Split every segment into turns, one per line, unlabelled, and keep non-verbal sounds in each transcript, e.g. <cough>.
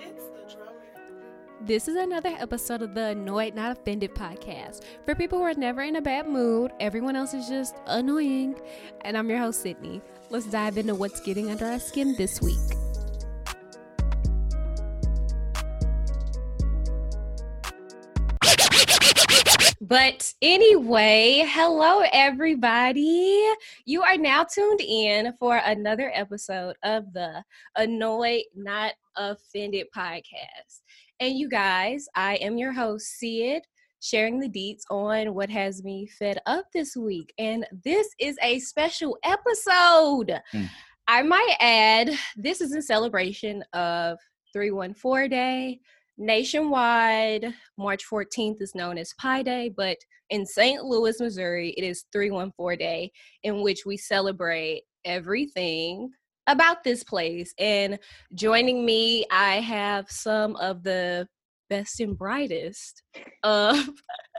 It's the drummer.
This is another episode of the Annoyed Not Offended podcast for people who are never in a bad mood. Everyone else is just annoying. And I'm your host, Sydney. Let's dive into what's getting under our skin this week. But anyway, hello everybody. You are now tuned in for another episode of the Annoyed Not Offended podcast. And you guys, I am your host, Sid, sharing the deets on what has me fed up this week. And this is a special episode.
Mm.
I might add, this is in celebration of 314 Day. Nationwide, March 14th is known as Pi Day, but in St. Louis, Missouri, it is 314 Day, in which we celebrate everything about this place. And joining me, I have some of the best and brightest of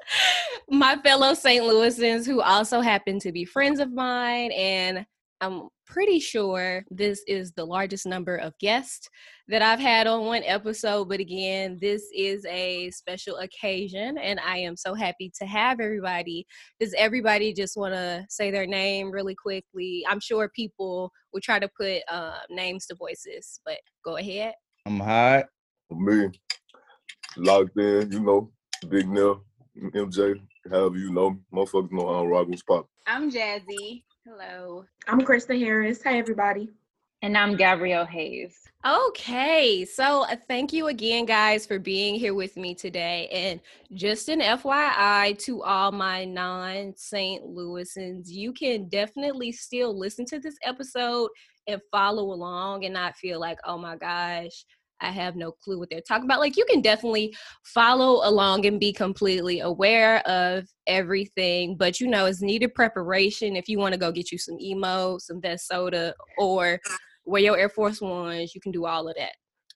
<laughs> my fellow St. Louisans who also happen to be friends of mine. And I'm pretty sure this is the largest number of guests that I've had on one episode. But again, this is a special occasion, and I am so happy to have everybody. Does everybody just want to say their name really quickly? I'm sure people will try to put uh, names to voices, but go ahead.
I'm hot.
me, locked in, you know, Big Nell, MJ, however you know, motherfuckers know how I'm rocking with pop.
I'm Jazzy. Hello.
I'm Krista Harris. Hey, everybody.
And I'm Gabrielle Hayes.
Okay, so uh, thank you again, guys, for being here with me today. And just an FYI to all my non St. Louisans, you can definitely still listen to this episode and follow along and not feel like, oh my gosh, I have no clue what they're talking about. Like, you can definitely follow along and be completely aware of everything, but you know, it's needed preparation if you want to go get you some emo, some Vess soda, or wear your Air Force Ones. You can do all of that.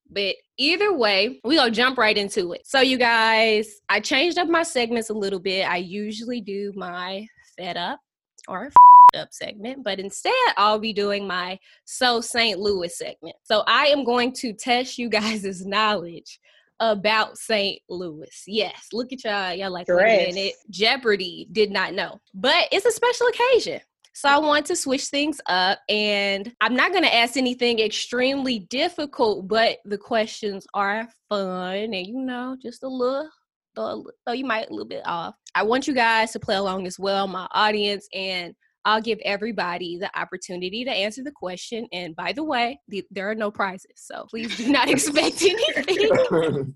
But either way, we gonna jump right into it. So, you guys, I changed up my segments a little bit. I usually do my fed up or up segment, but instead I'll be doing my So St. Louis segment. So I am going to test you <laughs> guys' knowledge about St. Louis. Yes, look at y'all. Y'all like, wait a minute. Jeopardy did not know. But it's a special occasion. So I want to switch things up and I'm not going to ask anything extremely difficult, but the questions are fun and you know, just a little though though you might a little bit off. I want you guys to play along as well, my audience, and I'll give everybody the opportunity to answer the question. And by the way, the, there are no prizes, so please do not <laughs> expect anything. <laughs>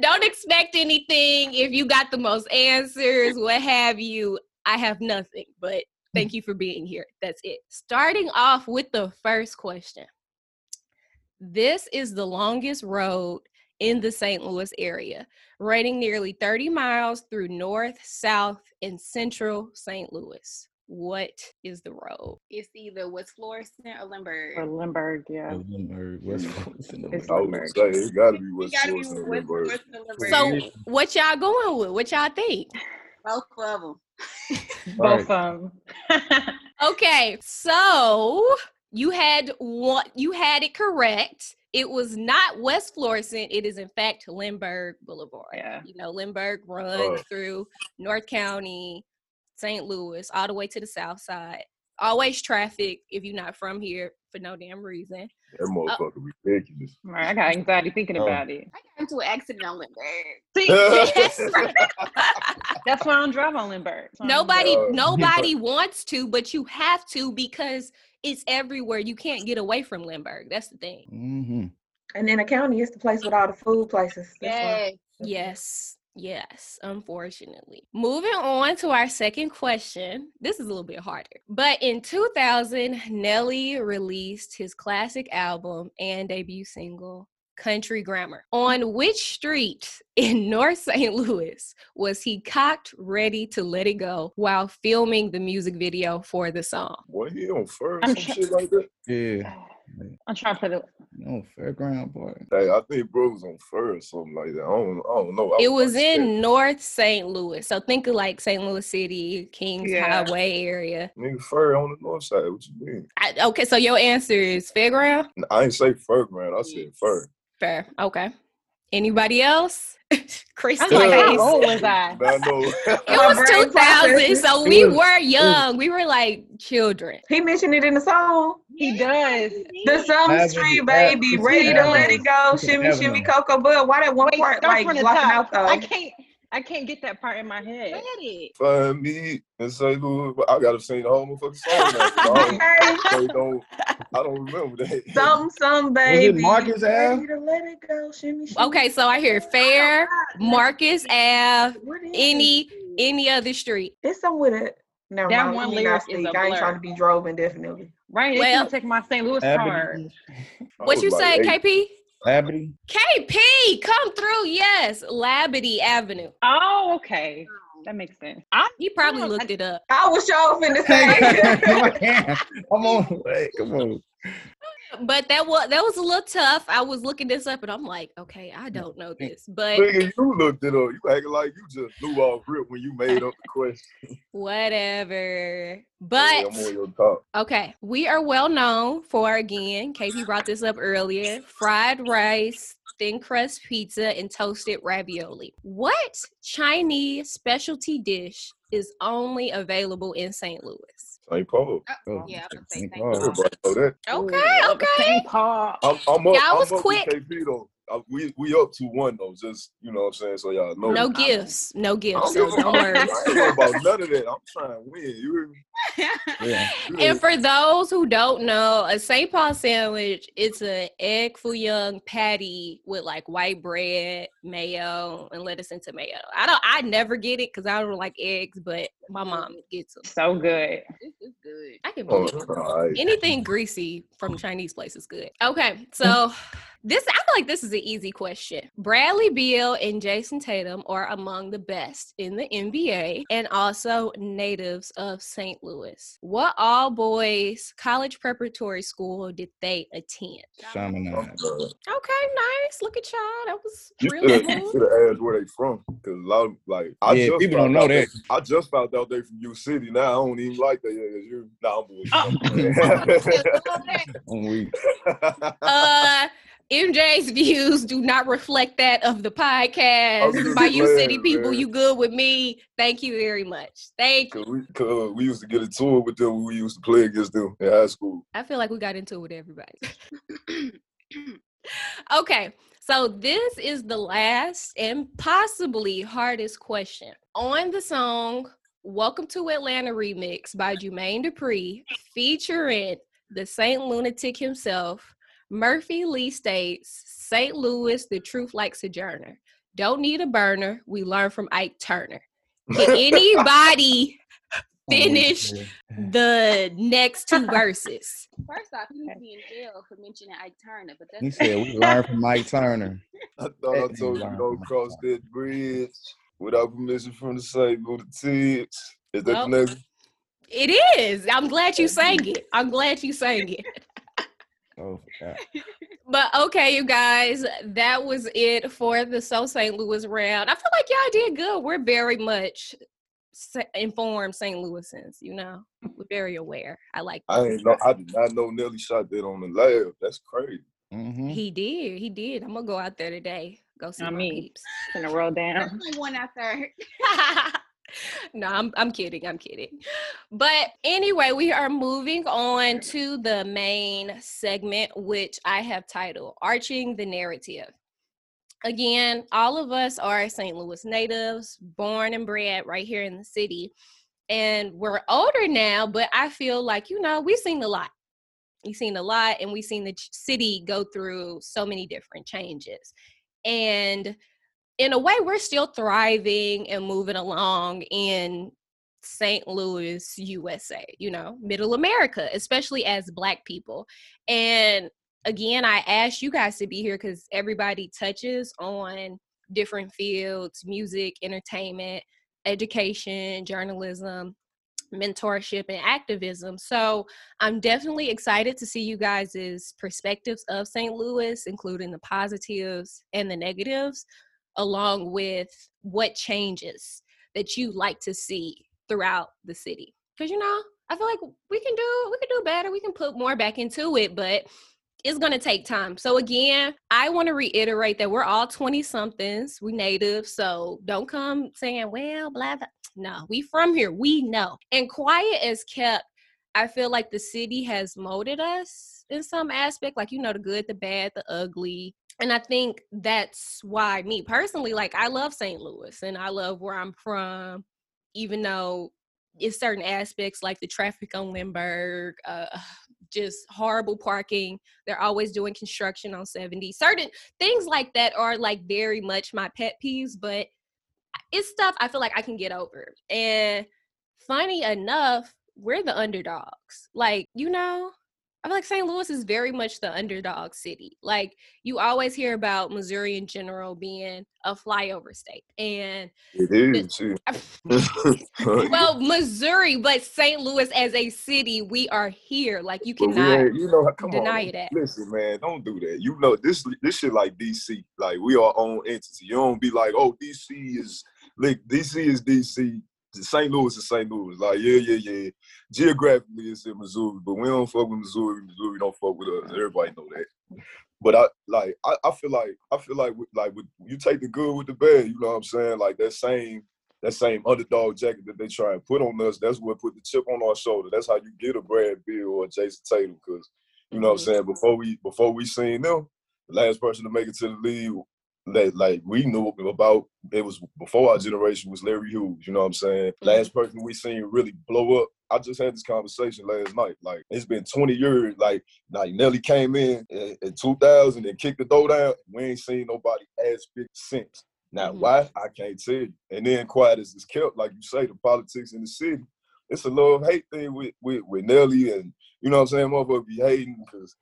Don't expect anything. If you got the most answers, what have you, I have nothing. But thank you for being here. That's it. Starting off with the first question. This is the longest road in the St. Louis area, running nearly 30 miles through north, south, and central St. Louis. What is the road?
It's either West Florissant or Lindbergh.
Or Lindbergh, yeah.
Lindbergh, West mm-hmm. Florissant.
It's
I was gonna say, it gotta be West
gotta be
Florissant and
West
Lindbergh.
Florissant.
So, what y'all going with? What y'all think?
both of them.
Both of them. <laughs>
Okay, so you had one. You had it correct. It was not West Florissant. It is in fact Lindbergh Boulevard.
Yeah.
You know, Lindbergh oh. runs
Oh.
through North County, St. Louis, all the way to the south side. Always traffic if you're not from here for no damn reason.
That motherfucker ridiculous.
Right, I got anxiety thinking
Oh.
about it.
I got into an accident on Lindbergh.
See,
Yes. <laughs> <laughs>
that's why I don't drive on Lindbergh.
Nobody,
Uh,
nobody wants to, but you have to because it's everywhere. You can't get away from Lindbergh. That's the thing.
Mm-hmm.
And then the county is the place with all the food places. That's why.
Yes.
Yes, yes, unfortunately. Moving on to our second question. This is a little bit harder. But in 2000, Nelly released his classic album and debut single, Country Grammar. On which street <laughs> in North St. Louis was he cocked ready to let it go while filming the music video for the song?
Boy, he on first
I'm
some shit like that. <sighs>
Yeah.
I'm trying to put it.
No fairground park.
Hey, I think bro was on first, something like that. I don't, I don't know. I
It was in
scared.
North St. Louis. So think of like St. Louis City, Kings
Yeah.
Highway area.
nigga fur on the north side. What you mean?
I, okay, so your answer is fairground?
I ain't say fur, man. I said fur.
Fair. Okay. Anybody else? <laughs> Chris
I was like, how old was I? <laughs>
I know. <laughs>
It was
brain
2000, so we were young. We were like children.
He mentioned it in the song.
He does.
The Summer Street Baby,
it's
ready to let it go, shimmy, shimmy,
Avenue.
cocoa bud. Why that one
Wait,
part like
from the
blocking
top.
out
I can't. I can't get that part in my head.
Read it.
Find me in St. Louis, but I gotta sing the whole motherfucking song now. 'cause I don't, <laughs> they don't, I don't remember that.
Some, some baby.
Marcus Ave?
Ready to let it go, shimmy, shimmy.
Okay, so I hear ah, Fair, Marcus Ave, any any other street.
It's some with it. Never
That
mind.
one
let me
lyric is
speak.
a
I ain't trying to be drove indefinitely.
Right? They
Well-
well, take my St. Louis card.
What you say,
eight.
KP?
Labadie.
KP, come through. Yes, Labadie Avenue.
Oh, okay. That makes sense. I,
You probably
Yeah,
looked it up.
I was sure finna <laughs> say.
Come on, wait, come on.
But that was that was a little tough. I was looking this up and I'm like, okay, I mm, don't know mm. this. But
you looked it up. You acting like you just blew off rip when you made up the question. <laughs>
whatever. But
I'm on your top.
Okay, we are well known for again. KP brought this up earlier: fried rice, thin crust pizza, and toasted ravioli. What Chinese specialty dish is only available in St. Louis?
St. Paul.
Oh, oh,
Yeah, I'm gonna say
thank
St.
God.
Everybody know that.
Okay, okay.
St. Paul.
I'm, I'm up.
Y'all
I'm
was
up
quick.
with KP though. We we up to one though. Just you know what I'm saying. So y'all know.
No gifts, no gifts.
give
So
a-
don't worry.
I ain't about none of that. I'm trying to win. You hear me?
Yeah.
And for those who don't know, a St. Paul sandwich, it's an egg foo young patty with like white bread, mayo, and lettuce and tomato. I don't I never get it because I don't like eggs, but my mom gets them.
So good.
This is good.
I can
Oh,
believe
right.
anything greasy from Chinese place is good. Okay, mm. so this I feel like this is an easy question. Bradley Beal and Jayson Tatum are among the best in the NBA and also natives of St. Louis. What all boys college preparatory school did they attend?
Chaminade.
Okay, nice. Look at y'all. That was
You
real
should have asked where they from, because a lot of like I
Yeah,
just
people
found
don't know
out they-
that.
I just found out they from U City. Now I don't even like that. Yeah, you. Nah, I'm bullshit.
On week.
Uh MJ's views do not reflect that of the podcast. By
you
City people,
man.
you good with me. Thank you very much. Thank you.
Cause we, cause we used to get into it with them when we used to play against them in high school.
I feel like we got into it with everybody. <laughs> okay, so this is the last and possibly hardest question. On the song Welcome to Atlanta remix by Jermaine Dupri, featuring the Saint Lunatic himself, Murphy Lee states, St. Louis, the truth like sojourner. Don't need a burner. We learn from Ike Turner. Can <laughs> anybody oh, finish the next two verses? <laughs>
First off, he needs to be in jail for mentioning Ike Turner, but that's
He said we <laughs> learn from Mike Turner.
I thought I told you don't cross that bridge without permission from the site. Go to tips. Is that
Well,
the next?
It is. I'm glad you sang it. I'm glad you sang it.
Oh, forgot. <laughs>
But okay, you guys, that was it for the So St. Louis round. I feel like y'all did good. We're very much informed St. Louisans, you know. We're very aware. I like
I
that.
ain't know. I did not know Nelly shot that on the lab. That's crazy.
Mm-hmm.
He did. He did. I'm gonna go out there today. Go see
I
my
mean,
peeps.
Gonna roll <laughs> down.
definitely one out there. <laughs> <laughs>
no, I'm I'm kidding. I'm kidding. But anyway, we are moving on to the main segment, which I have titled Arching the Narrative. Again, all of us are St. Louis natives, born and bred right here in the city. And we're older now, but I feel like, you know, we've seen a lot. We've seen a lot, and we've seen the city go through so many different changes. And in a way, we're still thriving and moving along in St. Louis, USA, you know, middle America, especially as Black people. And again, I asked you guys to be here because everybody touches on different fields music, entertainment, education, journalism, mentorship, and activism. So I'm definitely excited to see you guys' perspectives of St. Louis, including the positives and the negatives along with what changes that you like to see throughout the city because you know i feel like we can do we can do better we can put more back into it but it's going to take time. So again, I want to reiterate that we're all 20 somethings. We native, so don't come saying, "Well, blah blah." No, we from here. We know. And quiet is kept. I feel like the city has molded us in some aspect, like you know, the good, the bad, the ugly. And I think that's why me personally, like I love St. Louis and I love where I'm from, even though it's certain aspects like the traffic on Lindbergh, uh, just horrible parking. They're always doing construction on 70. Certain things like that are like very much my pet peeves, but it's stuff I feel like I can get over. And funny enough, we're the underdogs. Like, you know, I feel like St. Louis is very much the underdog city. Like you always hear about Missouri in general being a flyover state. And
It is. <laughs> <laughs>
well, Missouri, but St. Louis as a city, we are here. Like you cannot
you know, come
deny
on.
that.
Listen, man, don't do that. You know, this this shit like DC. Like we are own entity. You don't be like, oh, DC is like DC is DC. St. Louis is St. Louis. Like, yeah, yeah, yeah. Geographically, it's in Missouri, but we don't fuck with Missouri. Missouri don't fuck with us. Everybody know that. But I like, I, I feel like, I feel like, with, like, with, you take the good with the bad. You know what I'm saying? Like that same, that same underdog jacket that they try and put on us. That's what put the chip on our shoulder. That's how you get a Brad Beal or a Jayson Tatum, because you know what I'm
Mhm.
saying. Before we, before we seen them, the last person to make it to the league that like we knew about it was before our generation was Larry Hughes, you know what I'm saying? Last person we seen really blow up. I just had this conversation last night. Like it's been 20 years. Like like Nelly came in in, in 2000 and kicked the door down. We ain't seen nobody as big since. Now
Mhm.
why I can't tell you. And then quiet as it's kept, like you say, the politics in the city. It's a love hate thing with with with Nelly and you know what I'm saying. Motherfucker be hating because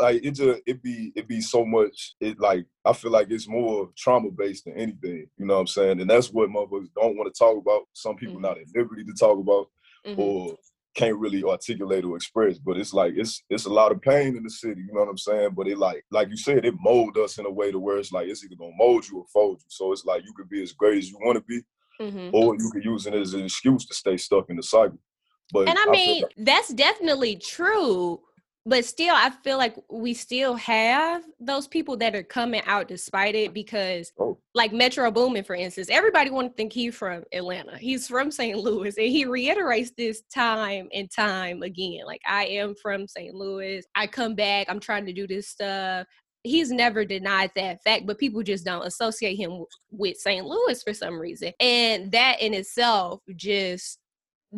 like it just it be it be so much it like I feel like it's more trauma based than anything, you know what I'm saying? And that's what motherfuckers don't want to talk about. Some people
Mhm.
not at liberty to talk about
Mhm.
or can't really articulate or express. But it's like it's it's a lot of pain in the city, you know what I'm saying? But it like like you said, it mold us in a way to where it's like it's either gonna mold you or fold you. So it's like you could be as great as you want to be,
Mhm.
or you could use it as an excuse to stay stuck in the cycle. But
And I mean,
like-
that's definitely true. But still, I feel like we still have those people that are coming out despite it because,
Oh.
like Metro Boomin, for instance, everybody want to think he's from Atlanta. He's from St. Louis, and he reiterates this time and time again. Like, I am from St. Louis. I come back. I'm trying to do this stuff. He's never denied that fact, but people just don't associate him with St. Louis for some reason. And that in itself just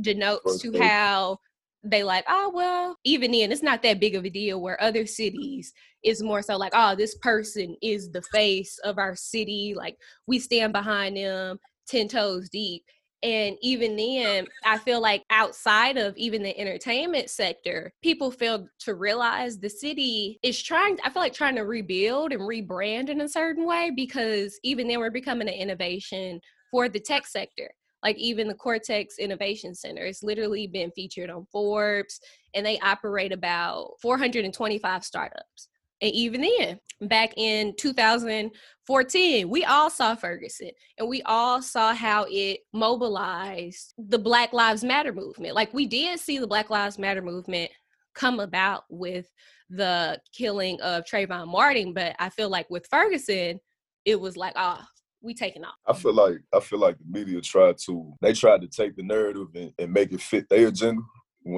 denotes to how they like, oh well, even then it's not that big of a deal where other cities it's more so like, oh, this person is the face of our city, like we stand behind them ten toes deep. And even then, I feel like outside of even the entertainment sector, people fail to realize the city is trying, I feel like trying to rebuild and rebrand in a certain way because even then we're becoming an innovation for the tech sector like even the Cortex Innovation Center. It's literally been featured on Forbes, and they operate about 425 startups. And even then, back in 2014, we all saw Ferguson and we all saw how it mobilized the Black Lives Matter movement. Like we did see the Black Lives Matter movement come about with the killing of Trayvon Martin, but I feel like with Ferguson, it was like, oh, we taking off.
I feel like I feel like the media tried to they tried to take the narrative and, and make it fit their agenda.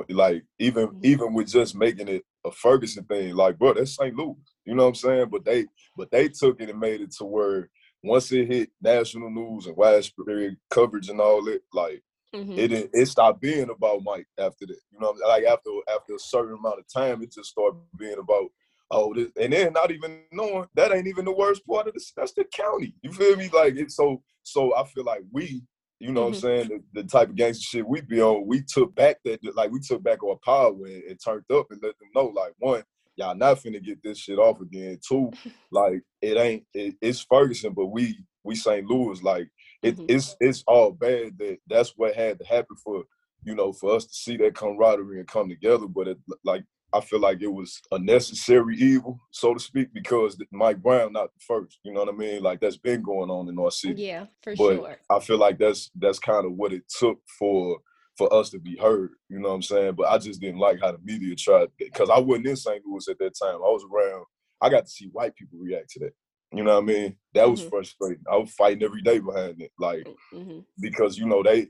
Like even
Mhm.
even with just making it a Ferguson thing, like bro, that's St. Louis. You know what I'm saying? But they but they took it and made it to where once it hit national news and widespread coverage and all that, like
Mhm.
it it stopped being about Mike after that. You know, like after after a certain amount of time, it just started being about oh, this, and then not even knowing that ain't even the worst part of this. That's the county. You feel me? Like it's so so. I feel like we. You know
Mhm.
what I'm saying? The, the type of gangster shit we be on, we took back that, like, we took back our power and, turned up and let them know, like, one, y'all not finna get this shit off again. Two, <laughs> like, it ain't, it, it's Ferguson, but we, we St. Louis, like, it,
Mhm.
it's it's all bad that that's what had to happen for you know for us to see that camaraderie and come together but it like i feel like it was a necessary evil so to speak because mike brown not the first you know what i mean like that's been going on in our city
Yeah, for
but
sure.
i feel like that's that's kind of what it took for for us to be heard. You know what I'm saying? But I just didn't like how the media tried because I wasn't in St. Louis at that time. I was around. I got to see white people react to that. You know what I mean? That was
Mhm.
frustrating. I was fighting every day behind it, like
hmm
because you know they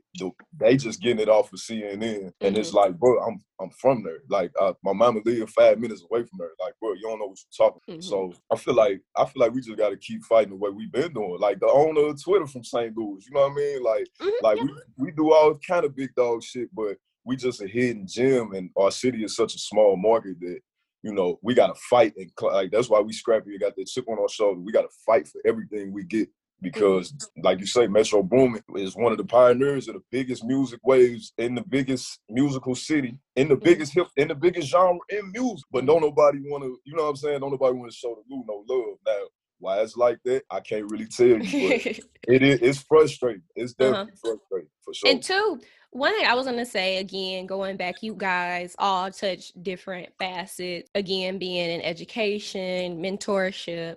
they just getting it off of CNN, and it's like, bro, I'm I'm from there. Like uh, my mama live five minutes away from there. Like, bro, you don't know what you're talking. So I feel like I feel like we just got to keep fighting the way we've been doing. Like the owner of Twitter from St. Louis, you know what I mean? Like
Mhm,
like we we do all kind of big dog shit, but we just a hidden gem, and our city is such a small market that you know we got to fight and like that's why we scrappy. We got that chip on our shoulder. We got to fight for everything we get because, like you say, Metro Boomin is one of the pioneers of the biggest music waves in the biggest musical city, in the biggest hip, in the biggest genre in music. But don't nobody want to, you know what I'm saying? Don't nobody want to show the Lou no love now. Why it's like that, I can't really tell you, <laughs> it is it's frustrating. It's
Uh-huh.
definitely frustrating for sure.
And two, one thing I was gonna say again, going back, you guys all touch different facets. Again, being in education, mentorship,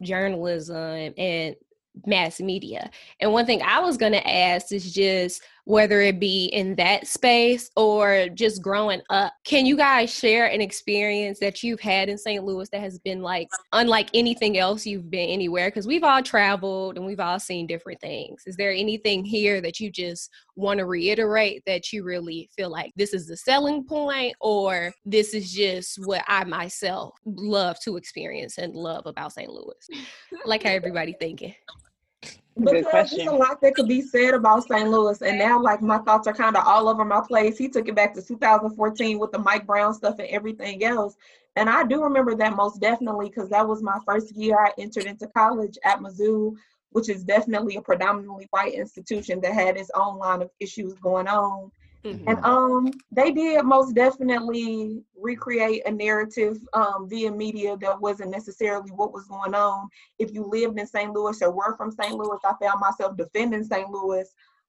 journalism, and mass media. And one thing I was gonna ask is just whether it be in that space or just growing up. Can you guys share an experience that you've had in St. Louis that has been like unlike anything else you've been anywhere? Because we've all traveled and we've all seen different things. Is there anything here that you just want to reiterate that you really feel like this is the selling point or this is just what I myself love to experience and love about St. Louis? like how everybody thinking.
Good
Because
question.
there's a lot that could be said about St. Louis, and now like my thoughts are kind of all over my place. He took it back to 2014 with the Mike Brown stuff and everything else, and I do remember that most definitely because that was my first year I entered into college at Mizzou, which is definitely a predominantly white institution that had its own line of issues going on.
Mhm.
And um, they did most definitely recreate a narrative um, via media that wasn't necessarily what was going on. If you lived in St. Louis or were from St. Louis, I found myself defending St. Louis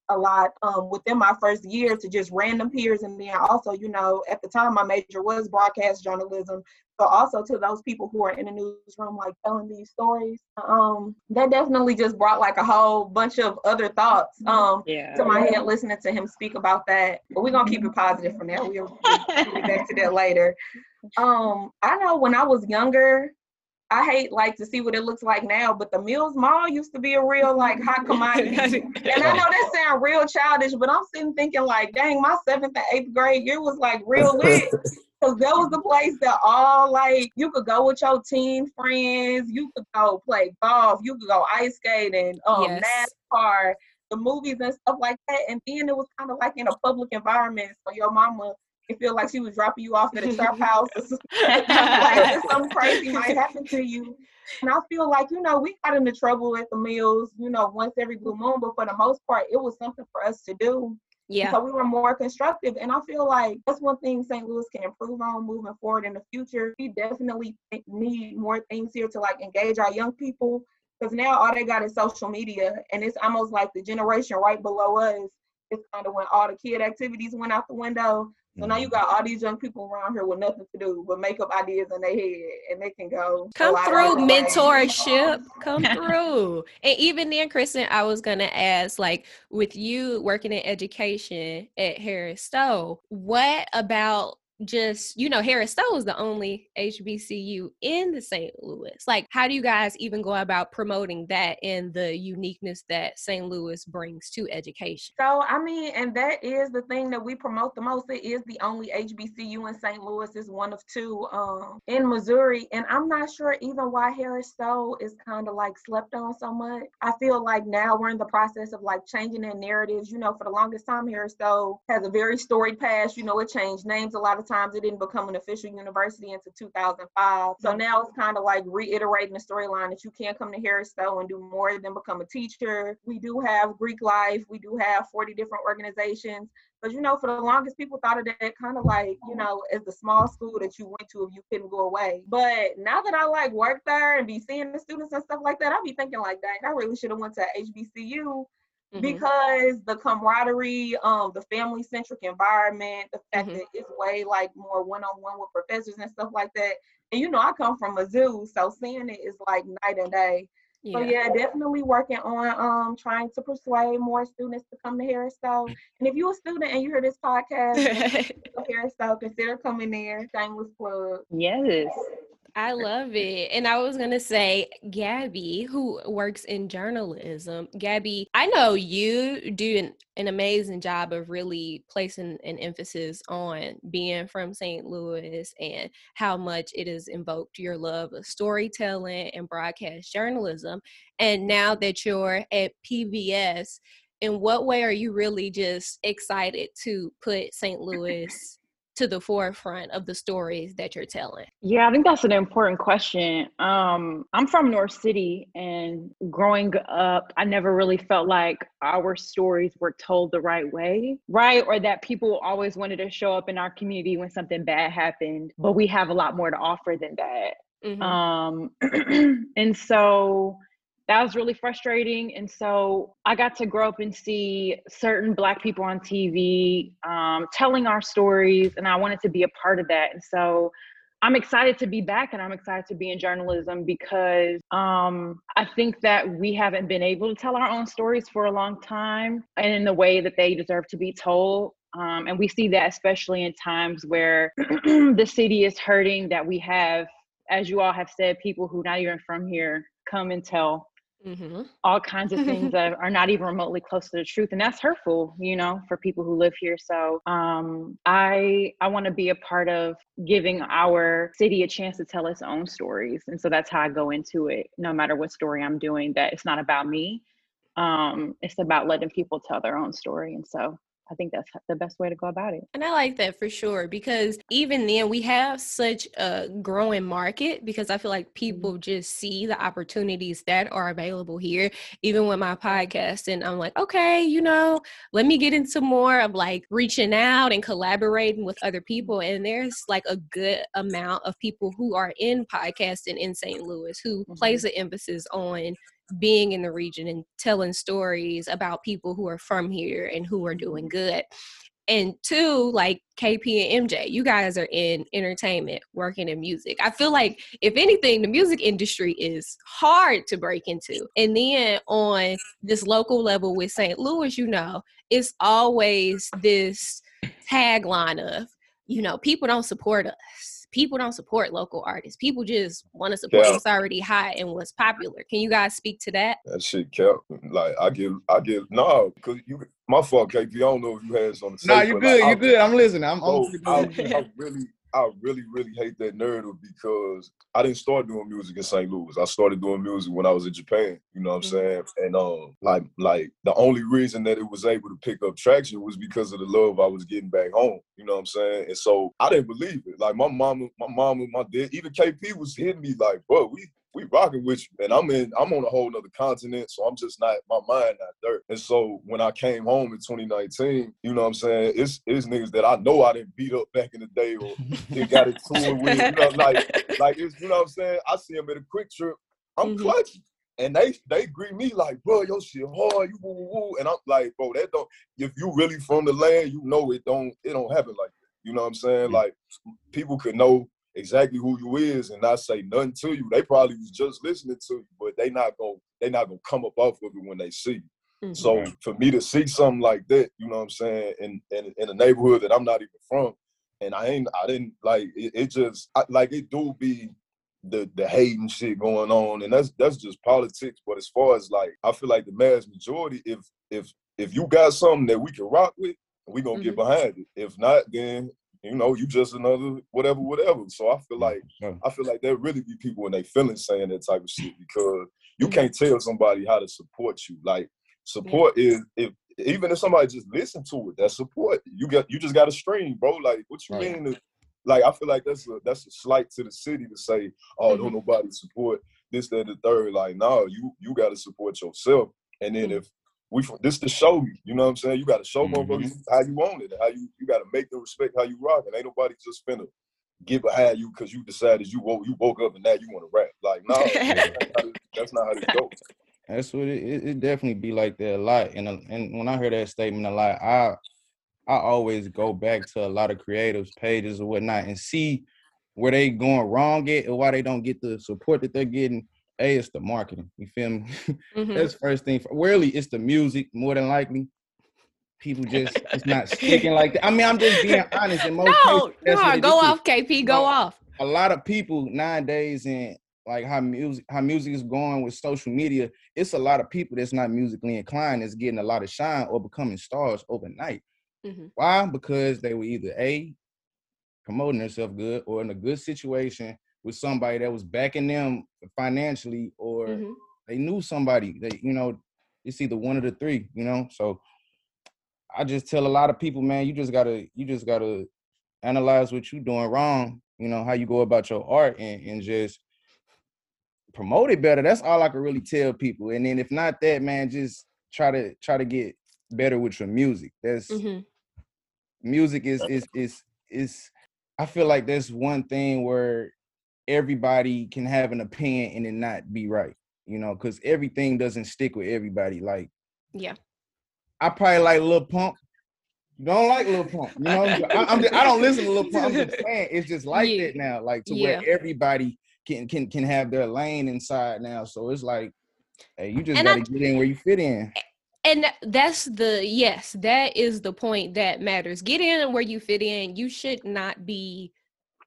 a lot um, within my first year to just random peers. And then also, you know, at the time, my major was broadcast journalism. So also to those people who are in the newsroom, like telling these stories, um, that definitely just brought like a whole bunch of other thoughts. Um,
Yeah.
to my head listening to him speak about that. But we're gonna keep it positive from there. We'll, we'll get back to that later. Um, I know when I was younger, I hate like to see what it looks like now, but the Mills Mall used to be a real like hot <laughs> commodity. And I know that sounds real childish, but I'm sitting thinking like, dang, my seventh and eighth grade year was like real lit. <laughs> Cause that was the place that all like you could go with your teen friends, you could go play golf, you could go ice skating, um,
Yes.
NASCAR, the movies and stuff like that. And then it was kind of like in a public environment, so your mama can feel like she was dropping you off at a trap <laughs> house <laughs> like. <laughs> Something crazy might happen to you. And I feel like, you know, we got into trouble at the mills, you know, once every blue moon, but for the most part, it was something for us to do.
Yeah.
So we were more constructive. And I feel like that's one thing St. Louis can improve on moving forward in the future. We definitely need more things here to like engage our young people. Because now all they got is social media. And it's almost like the generation right below us. is kind of when all the kid activities went out the window. So now you mm-hmm. got all these young people around here with nothing to do but make up ideas in their head and they can go.
Come through
other ways.
mentorship. Come <laughs> through. And even then, Kristen, I was gonna ask, like, with you working in education at Harris Stowe, what about just you know Harris Stowe is the only HBCU in the St. Louis. Like, how do you guys even go about promoting that and the uniqueness that St. Louis brings to education?
So I mean, and that is the thing that we promote the most. It is the only HBCU in St. Louis. is one of two um, in Missouri, and I'm not sure even why Harris Stowe is kind of like slept on so much. I feel like now we're in the process of like changing their narratives. You know, for the longest time, Harris Stowe has a very storied past. You know, it changed names a lot of times. It didn't become an official university until 2005. So mm-hmm. now it's kind of like reiterating the storyline that you can't come to Harris Stowe and do more than become a teacher. We do have Greek life. We do have 40 different organizations. But you know, for the longest, people thought of that kind of like, you know, as the small school that you went to if you couldn't go away. But now that I like work there and be seeing the students and stuff like that, I be thinking like, dang, I really should have went to HBCU
Mhm.
because the camaraderie, um, the family centric environment, the fact
Mhm.
that it's way like more one on one with professors and stuff like that. And you know, I come from Mizzou, so seeing it is like night and day. So yeah, definitely working on um trying to persuade more students to come to Harris Stowe. And if you're a student and you hear this podcast, <laughs> Harris Stowe, consider coming there. Shameless plug.
Yes.
I love it. And I was going to say, Gabby, who works in journalism, Gabby, I know you do an, an amazing job of really placing an emphasis on being from St. Louis and how much it has invoked your love of storytelling and broadcast journalism. And now that you're at PBS, in what way are you really just excited to put St. Louis to the forefront of the stories that you're telling?
Yeah, I think that's an important question. Um, I'm from North City, and growing up, I never really felt like our stories were told the right way, right? Or that people always wanted to show up in our community when something bad happened, but we have a lot more to offer than that. Mm-hmm. Um, <clears throat> and so that was really frustrating. And so I got to grow up and see certain Black people on TV um, telling our stories, and I wanted to be a part of that. And so I'm excited to be back and I'm excited to be in journalism because um, I think that we haven't been able to tell our own stories for a long time and in the way that they deserve to be told. Um, and we see that especially in times where <clears throat> the city is hurting, that we have, as you all have said, people who not even from here come and tell Mm-hmm. all kinds of things <laughs> that are not even remotely close to the truth and that's hurtful you know for people who live here so um, i i want to be a part of giving our city a chance to tell its own stories and so that's how i go into it no matter what story i'm doing that it's not about me um, it's about letting people tell their own story and so I think that's the best way to go about it.
And I like that for sure because even then we have such a growing market because I feel like mm-hmm. people just see the opportunities that are available here. Even with my podcast, and I'm like, okay, you know, let me get into more of like reaching out and collaborating with other people. And there's like a good amount of people who are in podcasting in St. Louis who mm-hmm. place an emphasis on being in the region and telling stories about people who are from here and who are doing mm-hmm. good. And two, like KP and MJ, you guys are in entertainment, working in music. I feel like, if anything, the music industry is hard to break into. And then on this local level with St. Louis, you know, it's always this tagline of, you know, people don't support us people don't support local artists. People just want to support yeah. what's already hot and what's popular. Can you guys speak to that?
That shit kept like I give I give no because you my fault, KP. I don't know if you had something to say.
Nah, you good. Like, you good. I'm listening. I'm,
I'm, I, I really I really, really hate that narrative because I didn't start doing music in St. Louis. I started doing music when I was in Japan. You know what I'm mm-hmm. saying? And um, like, like the only reason that it was able to pick up traction was because of the love I was getting back home. You know what I'm saying? And so I didn't believe it. Like my mama, my mama, my dad, even KP was hitting me like, "Bro, we we rocking with you. And I'm in, I'm on a whole nother continent, so I'm just not, my mind not dirt. And so when I came home in 2019, you know what I'm saying? It's it's niggas that I know I didn't beat up back in the day or <laughs> they got it to with, you know, like, <laughs> like it's, you know what I'm saying? I see them at a QuikTrip. I'm mm-hmm. clutching. And they they greet me like, bro, your shit hard, you woo, woo, and I'm like, bro, that don't. If you really from the land, you know it don't it don't happen like that. You know what I'm saying? Like people could know exactly who you is and not say nothing to you. They probably was just listening to you, but they not gonna they not gonna come up off of it when they see you. Mm-hmm. So for me to see something like that, you know what I'm saying, in, in in a neighborhood that I'm not even from, and I ain't I didn't like it, it just I, like it do be the the hating shit going on, and that's that's just politics. But as far as like I feel like the mass majority, if if if you got something that we can rock with, we gonna mm-hmm. get behind it. If not, then you know, you just another whatever, whatever. So I feel like I feel like there really be people in their feelings saying that type of shit because you can't tell somebody how to support you. Like support is if even if somebody just listen to it, that's support. You got you just got to stream, bro. Like what you right. mean? like I feel like that's a that's a slight to the city to say, oh, mm-hmm. don't nobody support this, that, the third. Like, no, you you got to support yourself. And then mm-hmm. if we this to show you. You know what I'm saying? You got to show mm-hmm. motherfuckers how you want it, how you you got to make them respect how you rock. And ain't nobody just finna get behind you because you decided you woke you woke up and now you want to rap. Like, no, nah, <laughs> that's, not how this goes.
That's what it, it, it definitely be like that a lot. And uh, and when I hear that statement a lot, I I always go back to a lot of creatives pages or whatnot and see where they going wrong at or why they don't get the support that they're getting A, it's the marketing. You feel me? <laughs>
Mhm.
That's first thing. Really, it's the music more than likely. People just it's not sticking like that. I mean, I'm just being <laughs> honest. In most
No,
cases,
no, go off, KP, go off.
A lot of people nowadays and like how music how music is going with social media, it's a lot of people that's not musically inclined that's getting a lot of shine or becoming stars overnight.
Mhm.
Why? Because they were either A, promoting themselves good or in a good situation with somebody that was backing them financially or
Mhm.
they knew somebody that you know it's either one of the three you know so i just tell a lot of people man you just gotta you just gotta analyze what you're doing wrong you know how you go about your art and, and just promote it better that's all i can really tell people and then if not that man just try to try to get better with your music that's
Mhm.
music is is is is I feel like that's one thing where everybody can have an opinion and it not be right, you know, because everything doesn't stick with everybody. Like
Yeah.
I probably like Lil Pump. Don't like Lil Pump, you know. I, I'm just, I don't listen to Lil Pump. I'm just <laughs> saying it's just like
Yeah.
that now, like to
Yeah.
where everybody can can can have their lane inside now. So it's like, hey, you just
And
gotta get in where you fit in.
And that's the yes, that is the point that matters. Get in where you fit in. You should not be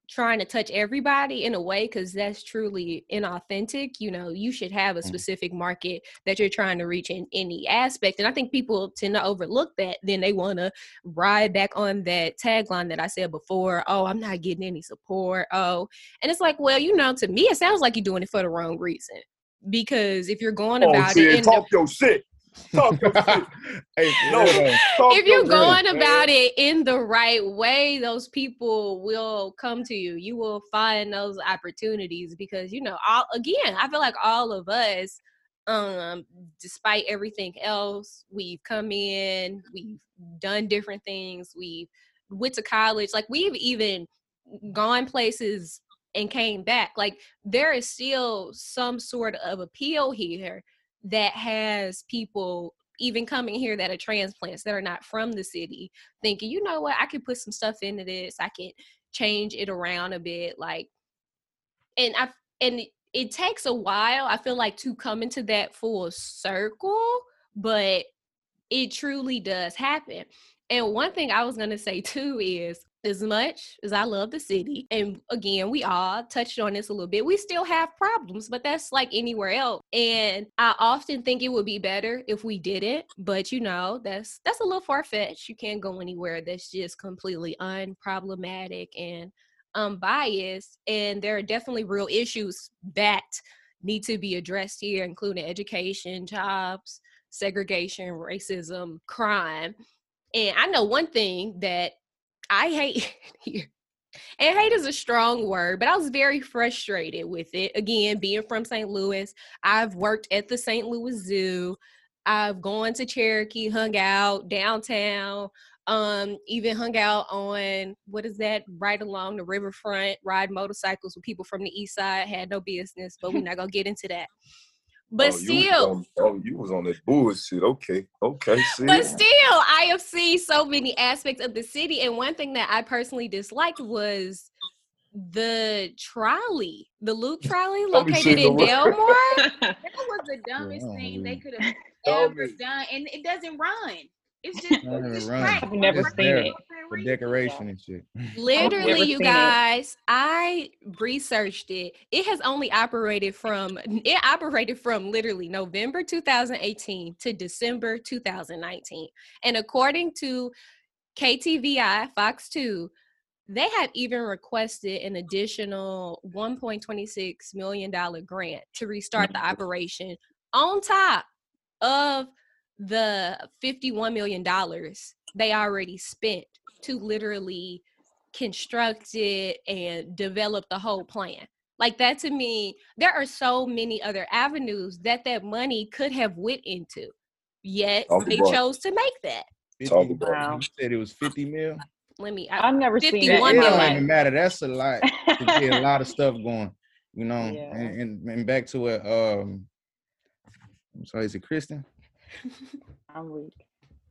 trying to touch everybody in a way because that's truly inauthentic. You know, you should have a
Mhm.
specific market that you're trying to reach in any aspect. And I think people tend to overlook that. Then they want to ride back on that tagline that I said before. Oh, I'm not getting any support. Oh, and it's like, well, you know, to me, it sounds like you're doing it for the wrong reason. Because if you're going
Oh,
about
Sid,
it in the
talk your shit. Talk your <laughs> shit.
hey,
No.
for real though.
Talk
if you're
shit,
going
man.
about it in the right way, those people will come to you. You will find those opportunities because you know, all again, I feel like all of us, um, despite everything else, we've come in, we've done different things, we've went to college, like we've even gone places and came back. Like there is still some sort of appeal here that has people even coming here that are transplants that are not from the city thinking you know what? I could put some stuff into this. I can change it around a bit like and i and it, it takes a while i feel like to come into that full circle but it truly does happen. And one thing i was going to say too is as much as I love the city, and again, we all touched on this a little bit, we still have problems, but that's like anywhere else. And I often think it would be better if we didn't, but you know, that's that's a little far fetched. You can't go anywhere that's just completely unproblematic and unbiased. And there are definitely real issues that need to be addressed here, including education, jobs, segregation, racism, crime. And I know one thing that I hate <laughs> here. And hate is a strong word, but I was very frustrated with it. Again, being from St. Louis, I've worked at the St. Louis Zoo. I've gone to Cherokee, hung out downtown, um, even hung out on what is that right along the riverfront, ride motorcycles with people from the east side. Had no business, but we're <laughs> not gonna get into that. But
oh, you
still,
on- oh, you was on that bullshit. Okay, okay. See,
but still, I have seen so many aspects of the city, and one thing that I personally disliked was the trolley, the loop <laughs> trolley
Let me see
located in
the word.
Delmar. <laughs>
That was the dumbest thing they could have ever done, and it doesn't run. It's <laughs> just, it's just right.
I've never
It's
seen
there
it.
for decoration and shit. <laughs>
Literally, you
seen it.
guys, I researched it. It has only operated from it operated from literally November 2018 to December 2019. And according to KTVI Fox 2, they have even requested an additional 1.26 million dollar grant to restart the <laughs> operation on top of the 51 million dollars they already spent to literally construct it and develop the whole plan like that to me there are so many other avenues that that money could have went into yet
Talk
they
about
chose to make that
50
Talk about
Wow.
You said it was 50 mil.
let me I,
I've never seen that.
51
it
in my
don't even matter. That's a lot to <laughs> get a lot of stuff going. You know,
Yeah.
and, and and back to it. Um, I'm sorry, is it Kristen? <laughs>
I'm weak.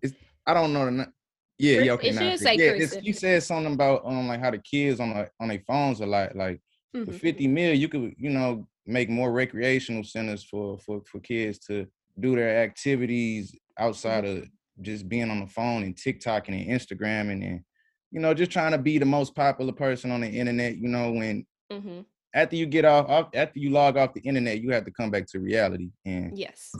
It's, I don't know the. Yeah, yeah, okay.
it should say
yeah,
Kristen.
you said something about um like how the kids on the on their phones a lot. Like
Mhm.
50 mil, you could, you know, make more recreational centers for for for kids to do their activities outside of just being on the phone and TikTok and Instagram and you know, just trying to be the most popular person on the internet, you know, when
Mhm.
after you get off, off after you log off the internet, you have to come back to reality. And
Yes.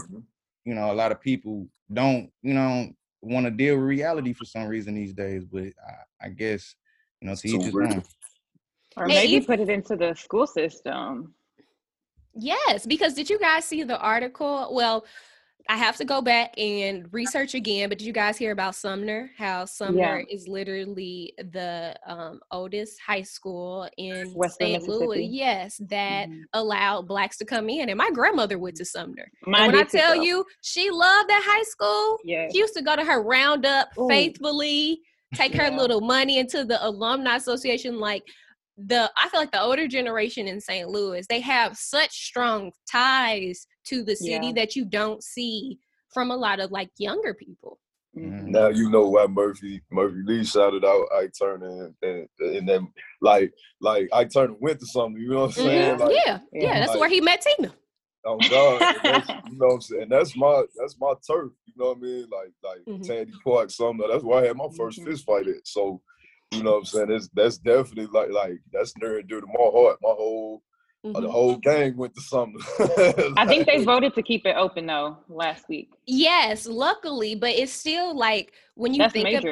You know, a lot of people don't, you know, want to deal with reality for some reason these days. But I, I guess, you know, to
Too
each his own.
Or maybe
if-
put it into the school system.
Yes, because did you guys see the article? Well, I have to go back and research again, but did you guys hear about Sumner? How Sumner is literally the um, oldest high school in
Western
St. Louis. Yes, that
Mhm.
allowed blacks to come in. And my grandmother went to Sumner. And when I tell you, she loved that high school.
yeah,
She used to go to her roundup
Ooh.
faithfully, take her little money into the alumni association. Like the, I feel like the older generation in St. Louis, they have such strong ties to the city
Yeah.
that you don't see from a lot of like younger people.
Mhm.
Now you know why Murphy Murphy Lee shouted out Ike Turner and and, and then like like Ike Turner went to something. You know what I'm saying?
Mhm.
Like,
yeah, yeah,
Yeah.
that's where he met Tina.
Oh God, <laughs> you know what I'm saying? That's my that's my turf. You know what I mean? Like like
Mhm.
Tandy Park, something That's where I had my 1st
Mhm.
fist fight at. So, you know what I'm saying? That's that's definitely like like that's near and dear to my heart. My whole uh, the
Mhm.
whole gang went to Sumner. <laughs>
I think they voted to keep it open though last week.
Yes, luckily, but it's still like when you
That's
think of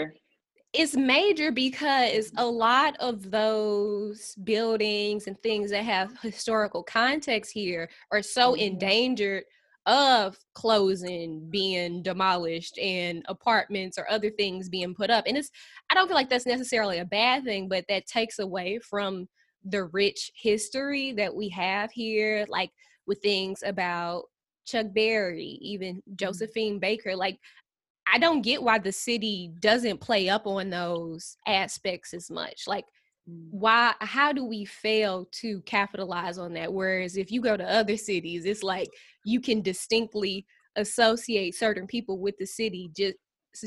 it's major because a lot of those buildings and things that have historical context here are so
Mhm.
endangered of closing being demolished and apartments or other things being put up and it's i don't feel like that's necessarily a bad thing but that takes away from the rich history that we have here like with things about chuck berry even mm-hmm. josephine baker like I don't get why the city doesn't play up on those aspects as much. Like, mm. why? How do we fail to capitalize on that? Whereas if you go to other cities, it's like you can distinctly associate certain people with the city just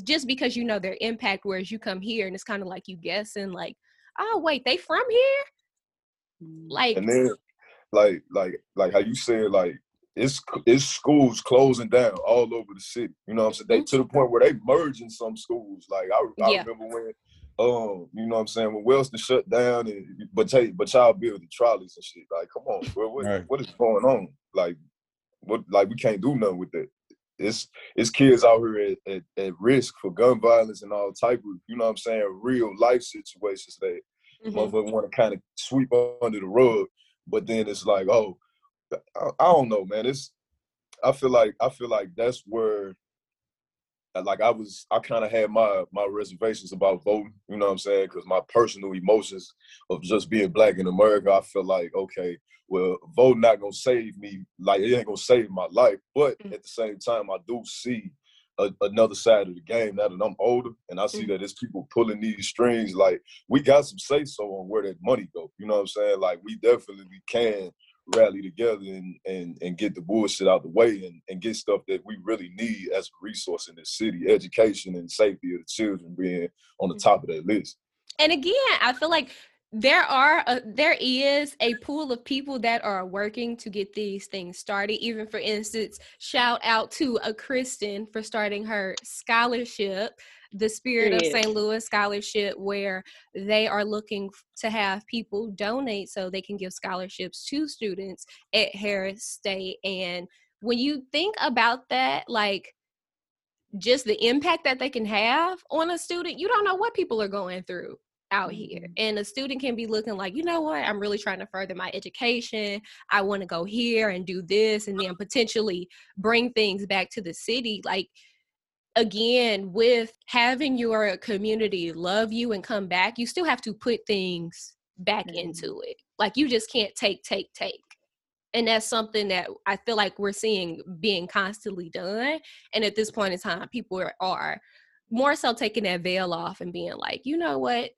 just because you know their impact. Whereas you come here and it's kind of like you guessing, like, oh wait, they from here? Like,
and then like like like how you said like it's it's schools closing down all over the city. You know what I'm saying? They to the point where they merging some schools. Like I, I
Yeah.
remember when um, you know what I'm saying, when Wellston shut down and but y'all, but y'all build the trolleys and shit. Like, come on, bro. What,
Right.
what is going on? Like what like we can't do nothing with that. It's it's kids out here at, at, at risk for gun violence and all type of, you know what I'm saying, real life situations that
mhm.
motherfucker want to kind of sweep under the rug, but then it's like, oh, I, I don't know, man. It's I feel like I feel like that's where, uh, like I was, I kind of had my my reservations about voting. You know what I'm saying? Because my personal emotions of just being black in America, I feel like okay, well, voting not gonna save me. Like it ain't gonna save my life, but
Mm.
at the same time, I do see. A, another side of the game now that I'm older, and I see
Mhm.
that it's people pulling these strings. Like we got some say so on where that money go. You know what I'm saying? Like we definitely can rally together and and and get the bullshit out the way and, and get stuff that we really need as a resource in this city. Education and safety of the children being on the
Mhm.
top of that list.
and again i feel like there are a, there is a pool of people that are working to get these things started. Even for instance shout out to a kristen for starting her scholarship the spirit of st louis scholarship where they are looking to have people donate so they can give scholarships to students at Harris-Stowe. And when you think about that like just the impact that they can have on a student you don't know what people are going through out here.
Mhm.
and a student can be looking like you know what? I'm really trying to further my education. I want to go here and do this and then potentially bring things back to the city. Like again with having your community love you and come back you still have to put things back
Mhm.
into it. Like you just can't take take take. And that's something that i feel like we're seeing being constantly done. And at this point in time people are, are more so taking that veil off and being like you know what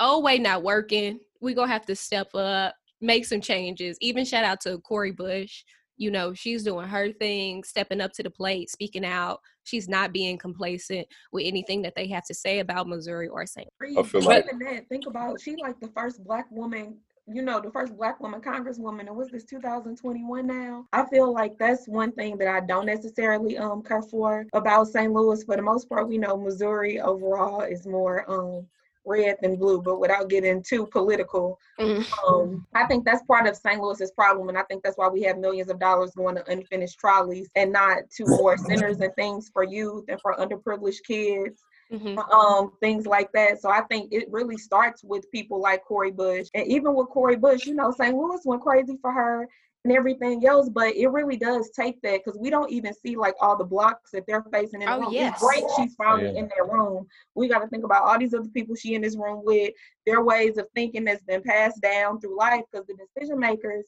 oh wait not working we gonna have to step up make some changes even shout out to Cori Bush you know she's doing her thing stepping up to the plate speaking out she's not being complacent with anything that they have to say about missouri or st Louis.
I feel like
even that, think about she like the first black woman you know, the first black woman congresswoman, and was this 2021 now? I feel like that's one thing that I don't necessarily um care for about St. Louis. For the most part, we know Missouri overall is more um red than blue, but without getting too political,
Mhm.
um, I think that's part of St. Louis's problem, and I think that's why we have millions of dollars going to unfinished trolleys and not to more centers and things for youth and for underprivileged kids
Mhm.
um, things like that. So I think it really starts with people like Cori Bush. And even with Cori Bush, you know, St. Louis went crazy for her and everything else, but it really does take that because we don't even see like all the blocks that they're facing in the
Oh,
room.
yes.
It's great she's finally
yeah.
in that room. We got to think about all these other people she in this room with, their ways of thinking that's been passed down through life because the decision makers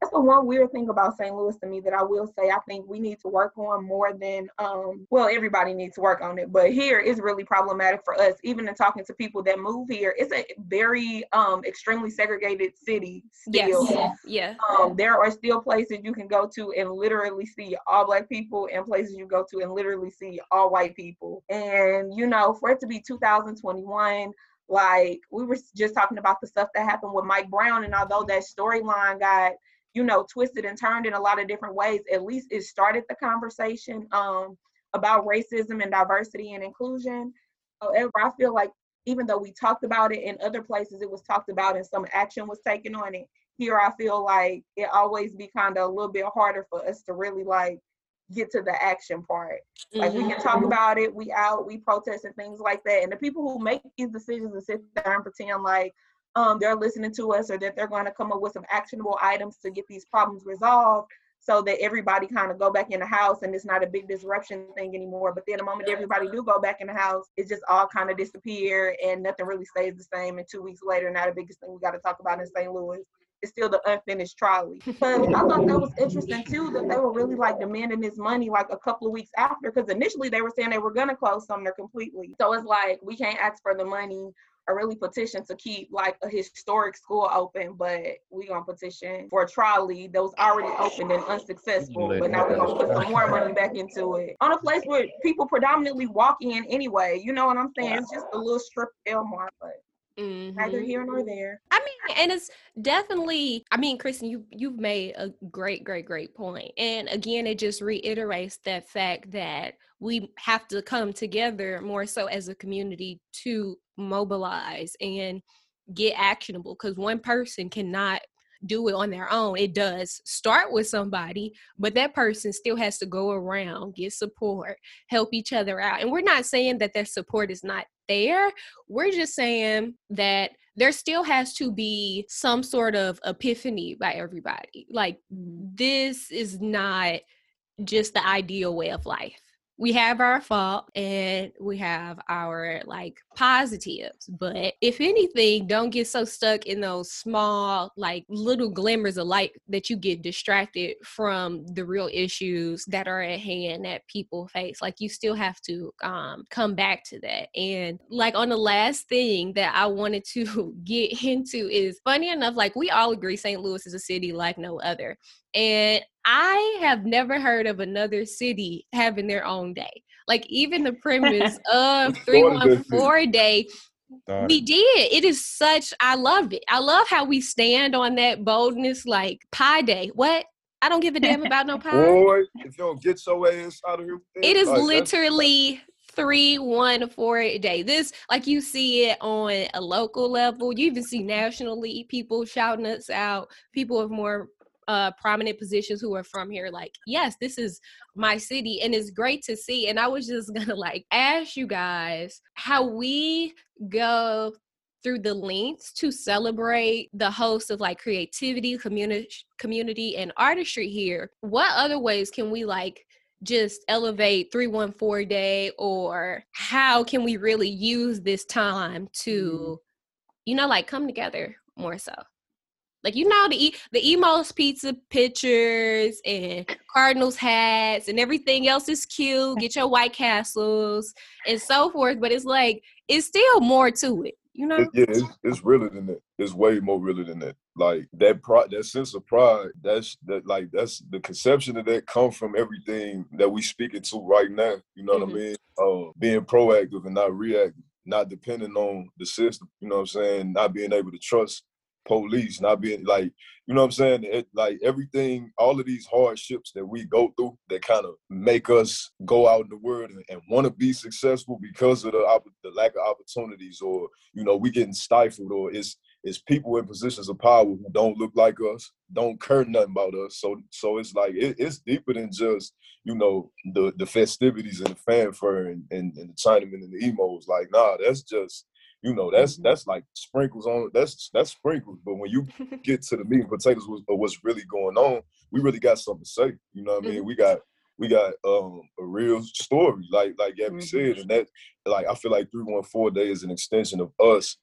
that's the one weird thing about St. Louis to me that I will say I think we need to work on more than um well everybody needs to work on it but here is really problematic for us even in talking to people that move here it's a very um extremely segregated city still
Yes. Yeah.
um, there are still places you can go to and literally see all black people and places you go to and literally see all white people and you know for it to be 2021 like we were just talking about the stuff that happened with mike brown and although that storyline got you know twisted and turned in a lot of different ways at least it started the conversation um, about racism and diversity and inclusion however i feel like even though we talked about it in other places it was talked about and some action was taken on it here I feel like it always be kind of a little bit harder for us to really like get to the action part. Like we
Mhm.
can talk about it, we out, we protest and things like that. And the people who make these decisions and sit there and pretend like um, they're listening to us or that they're going to come up with some actionable items to get these problems resolved so that everybody kind of go back in the house and it's not a big disruption thing anymore. But then the moment everybody do go back in the house, it just all kind of disappear and nothing really stays the same. And two weeks later, now the biggest thing we got to talk about in St. Louis is still the unfinished trolley. <laughs> But I thought that was interesting too that they were really like demanding this money like a couple of weeks after because initially they were saying they were gonna close Sumner completely. So it's like we can't ask for the money or really petition to keep like a historic school open, but we gonna petition for a trolley that was already open and unsuccessful. But now we're gonna put some more money back into it on a place where people predominantly walk in anyway. You know what I'm saying? It's just a little strip Delmar, but neither
Mhm.
here nor there.
I mean, and it's definitely. I mean, Kristen, you you've made a great, great, great point. And again, it just reiterates that fact that we have to come together more so as a community to mobilize and get actionable. Because one person cannot do it on their own. It does start with somebody, but that person still has to go around, get support, help each other out. And we're not saying that their support is not there. We're just saying that there still has to be some sort of epiphany by everybody. Like, this is not just the ideal way of life. We have our fault and we have our like positives, but if anything, don't get so stuck in those small, like little glimmers of light that you get distracted from the real issues that are at hand that people face. Like you still have to um, come back to that. And like on the last thing that I wanted to <laughs> get into is funny enough, like we all agree St. Louis is a city like no other. And I have never heard of another city having their own day. Like even the <laughs> premise of 314 day, we did. It is such I love it. I love how we stand on that boldness like pie day. What? I don't give a damn about no pie.
Boy, if you don't get your ass out of here, with
It is
like,
literally three one four a day. This like you see it on a local level. You even see nationally people shouting us out. People of more uh prominent positions who are from here like yes this is my city and it's great to see and i was just <laughs> gonna like ask you guys how we go through the lengths to celebrate the host of like creativity community community and artistry here. What other ways can we like just elevate 314 day or how can we really use this time to you know like come together more so like you know the e- the Imo's pizza pictures and cardinals hats and everything else is cute get your white castles and so forth but it's like it's still more to it you know
It- yeah, it's, it's realer than that. It's way more realer than that. Like that pride, that sense of pride. That's that. Like that's the conception of that comes from everything that we speaking to right now. You know what
Mhm.
I mean? Uh, being proactive and not reactive, not depending on the system. You know what I'm saying? Not being able to trust police, not being like, you know what I'm saying? It, like everything, all of these hardships that we go through that kind of make us go out in the world and, and want to be successful because of the, the lack of opportunities or, you know, we getting stifled or it's, it's people in positions of power who don't look like us, don't care nothing about us. So so it's like it, it's deeper than just you know the the festivities and the fanfare and, and, and the Chinamen and the Imo's. Like nah, that's just you know that's mm-hmm. that's like sprinkles on that's that's sprinkles. But when you <laughs> get to the meat and potatoes of what's really going on, we really got something to say. You know what I mean? Mm-hmm. We got we got um, a real story, like like Gabby mm-hmm. said, and that like I feel like three one four day is an extension of us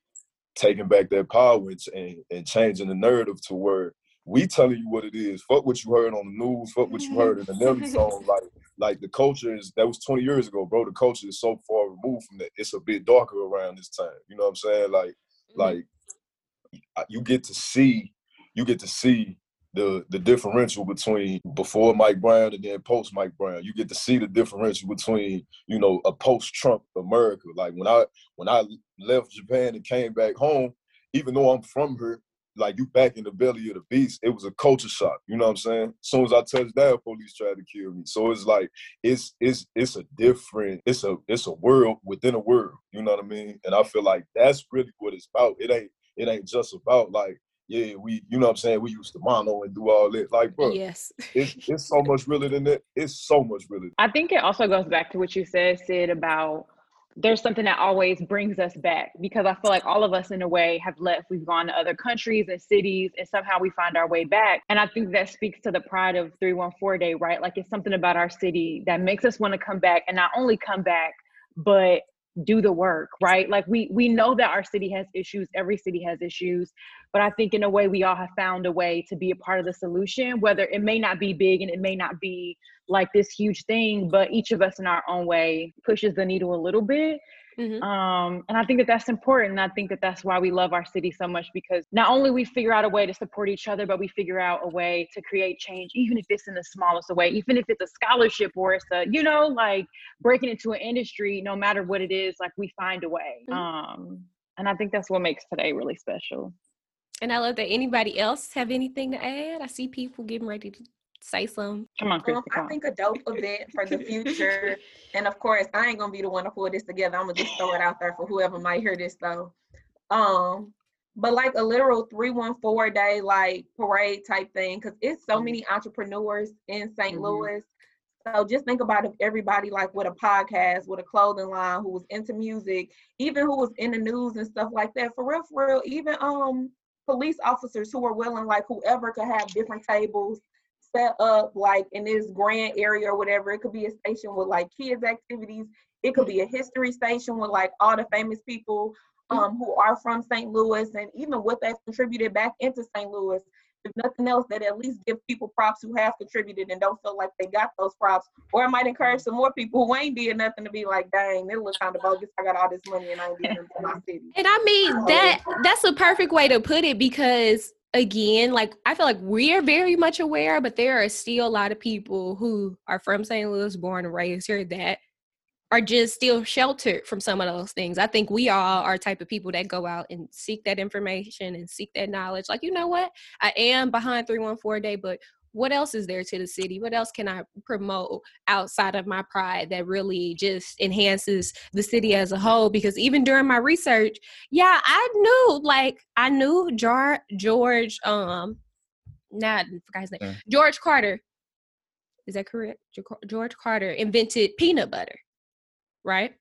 taking back that power and, and changing the narrative to where we telling you what it is. Fuck what you heard on the news. Fuck what you heard in the Nelly song. Like, like the culture is that was 20 years ago, bro. The culture is so far removed from that. It's a bit darker around this time. You know what I'm saying? Like, mm-hmm. like you get to see, you get to see the the differential between before Mike Brown and then post Mike Brown. You get to see the differential between you know a post Trump America. Like when I when I left Japan and came back home, even though I'm from here, like you back in the belly of the beast, it was a culture shock. You know what I'm saying? As soon as I touched down, police tried to kill me. So it's like it's it's it's a different, it's a it's a world within a world. You know what I mean? And I feel like that's really what it's about. It ain't it ain't just about like yeah, we, you know what I'm saying? We used to mono and do all that. Like, bro,
yes,
it's, it's so much realer than that. It's so much realer.
I think it also goes back to what you said, Sid, about there's something that always brings us back because I feel like all of us in a way have left. We've gone to other countries and cities and somehow we find our way back. And I think that speaks to the pride of 314 Day, right? Like it's something about our city that makes us want to come back and not only come back, but do the work right? Like we we know that our city has issues every city has issues but i think in a way we all have found a way to be a part of the solution whether it may not be big and it may not be like this huge thing but each of us in our own way pushes the needle a little bit Mm-hmm. Um, and I think that that's important. And I think that that's why we love our city so much because not only we figure out a way to support each other, but we figure out a way to create change, even if it's in the smallest way, even if it's a scholarship or it's a, you know, like breaking into an industry, no matter what it is, like we find a way. Mm-hmm. Um, and I think that's what makes today really special.
And I love that anybody else have anything to add. I see people getting ready to say some.
Come on, Christy,
um, I think a dope event for the future. <laughs> and of course, I ain't gonna be the one to pull this together. I'm gonna just throw it out there for whoever might hear this though. Um, but like a literal 314 day like parade type thing, because it's so many entrepreneurs in saint mm-hmm. Louis. So just think about if everybody like with a podcast, with a clothing line, who was into music, even who was in the news and stuff like that. For real, for real, even um police officers who were willing, like whoever could have different tables set up like in this grand area or whatever. It could be a station with like kids activities. It could be a history station with like all the famous people um, who are from St. Louis and even what they've contributed back into St. Louis. If nothing else, that at least give people props who have contributed and don't feel like they got those props. Or it might encourage some more people who ain't did nothing to be like, dang, it looks kind of bogus. I got all this money and I ain't giving it to my <laughs> city.
And I mean that that's a perfect way to put it because again, like I feel like we're very much aware, but there are still a lot of people who are from St. Louis, born and raised here, that are just still sheltered from some of those things. I think we all are type of people that go out and seek that information and seek that knowledge. Like, you know what? I am behind 314 day, but what else is there to the city? What else can I promote outside of my pride that really just enhances the city as a whole? Because even during my research, yeah, I knew like I knew George George um not forgot his name. Yeah. George Carter. Is that correct? George Carter invented peanut butter, right?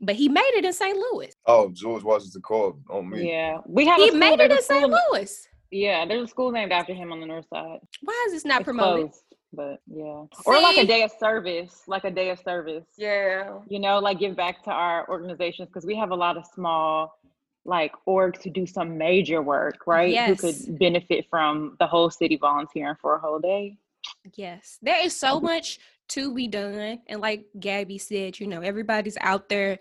But he made it in St. Louis.
Oh, George Washington Carver on
me. Yeah, we have.
He made it in St. Louis.
Yeah, there's a school named after him on the north side.
Why is this not it's promoted? Closed,
but yeah, See? or like a day of service, like a day of service.
Yeah,
you know, like give back to our organizations because we have a lot of small like orgs to do some major work, right? Yes. Who could benefit from the whole city volunteering for a whole day.
Yes, there is so much to be done, and like Gabby said, you know, everybody's out there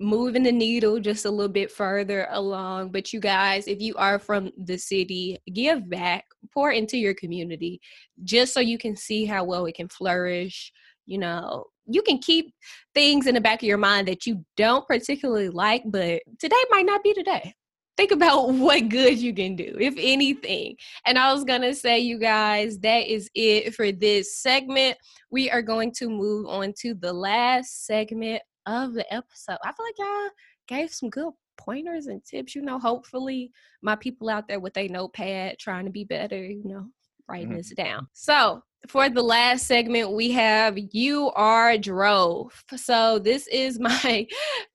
moving the needle just a little bit further along. But you guys, if you are from the city, give back, pour into your community, just so you can see how well it can flourish. You know, you can keep things in the back of your mind that you don't particularly like, but today might not be today. think about <laughs> what good you can do, if anything. And I was gonna say, you guys, that is it for this segment. We are going to move on to the last segment of the episode. I feel like y'all gave some good pointers and tips. You know, hopefully, my people out there with a notepad trying to be better, you know, writing
Mhm.
this down. So, for the last segment, we have You Are Drove. So, this is <laughs> my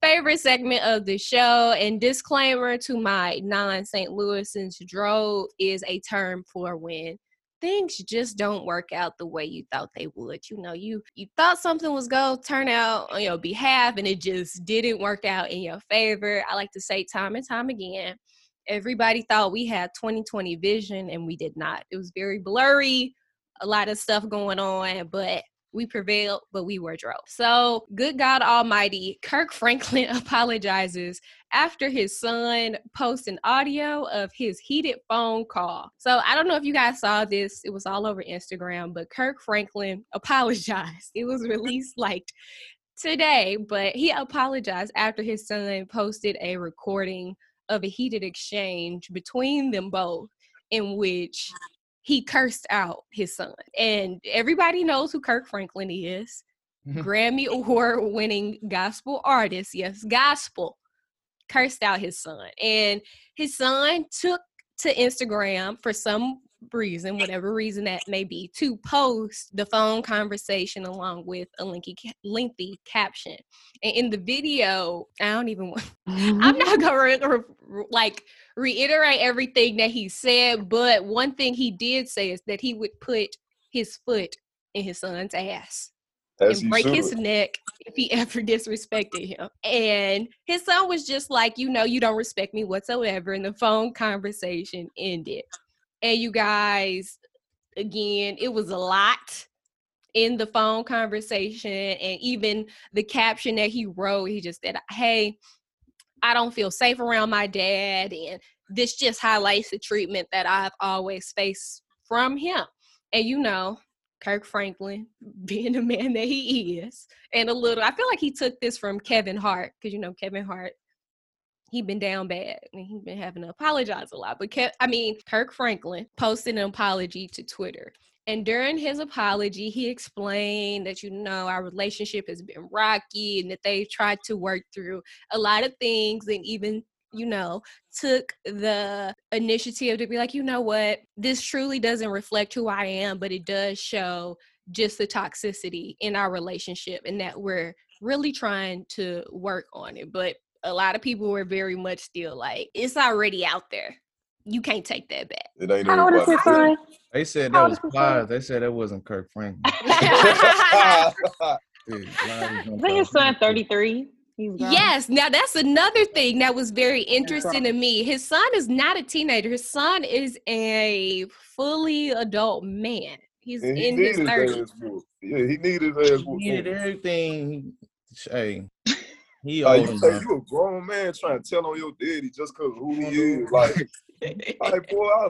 favorite segment of the show. And disclaimer to my non St. Louisans drove is a term for when things just don't work out the way you thought they would. You know, you you thought something was going to turn out on your behalf and it just didn't work out in your favor. I like to say time and time again, everybody thought we had 2020 vision and we did not. It was very blurry, a lot of stuff going on, but we prevailed, but we were drove. So, good God Almighty, Kirk Franklin <laughs> apologizes after his son posts an audio of his heated phone call. So, I don't know if you guys saw this, it was all over Instagram, but Kirk Franklin <laughs> apologized. It was released like today, but he apologized after his son posted a recording of a heated exchange between them both in which he cursed out his son. And everybody knows who Kirk Franklin is. Mm-hmm. Grammy award winning gospel artist. Yes, gospel. Cursed out his son. And his son took to Instagram for some reason, <laughs> whatever reason that may be, to post the phone conversation along with a lengthy, lengthy caption. And in the video, I don't even want, <laughs> I'm mm-hmm. not gonna re- re- like reiterate everything that he said, but one thing he did say is that he would put his foot in his son's ass
As
and break his neck if he <laughs> ever disrespected him. And his son was just like, you know, you don't respect me whatsoever. And the phone conversation ended. And you guys, again, it was a lot in the phone conversation and even the caption that he wrote he just said hey i don't feel safe around my dad and this just highlights the treatment that i've always faced from him. And you know kirk franklin <laughs> being the man that he is and a little i feel like he took this from kevin hart because you know kevin hart he been down bad and he been having to apologize a lot but Kev, i mean kirk franklin posted an apology to twitter and during his apology, he explained that, you know, our relationship has been rocky and that they've tried to work through a lot of things and even, you know, took the initiative to be like, you know what, this truly doesn't reflect who I am, but it does show just the toxicity in our relationship and that we're really trying to work on it. But a lot of people were very much still like, it's already out there. You can't take that back.
It ain't
How old is
everybody.
his son?
They said
How
that was Plies. They said that wasn't Kirk Franklin. <laughs> <laughs>
Yeah.
Yeah,
I think his son 33.
Yes, now that's another thing that was very interesting to me. His son is not a teenager. His son is a fully adult man. He's
And he
in his
his
thirties.
Yeah, he needed his ass
He needed everything. Hey, he
Like
old
you say, you a grown man trying to tell on your daddy just cause who he <laughs> is. Like, like <laughs> boy, I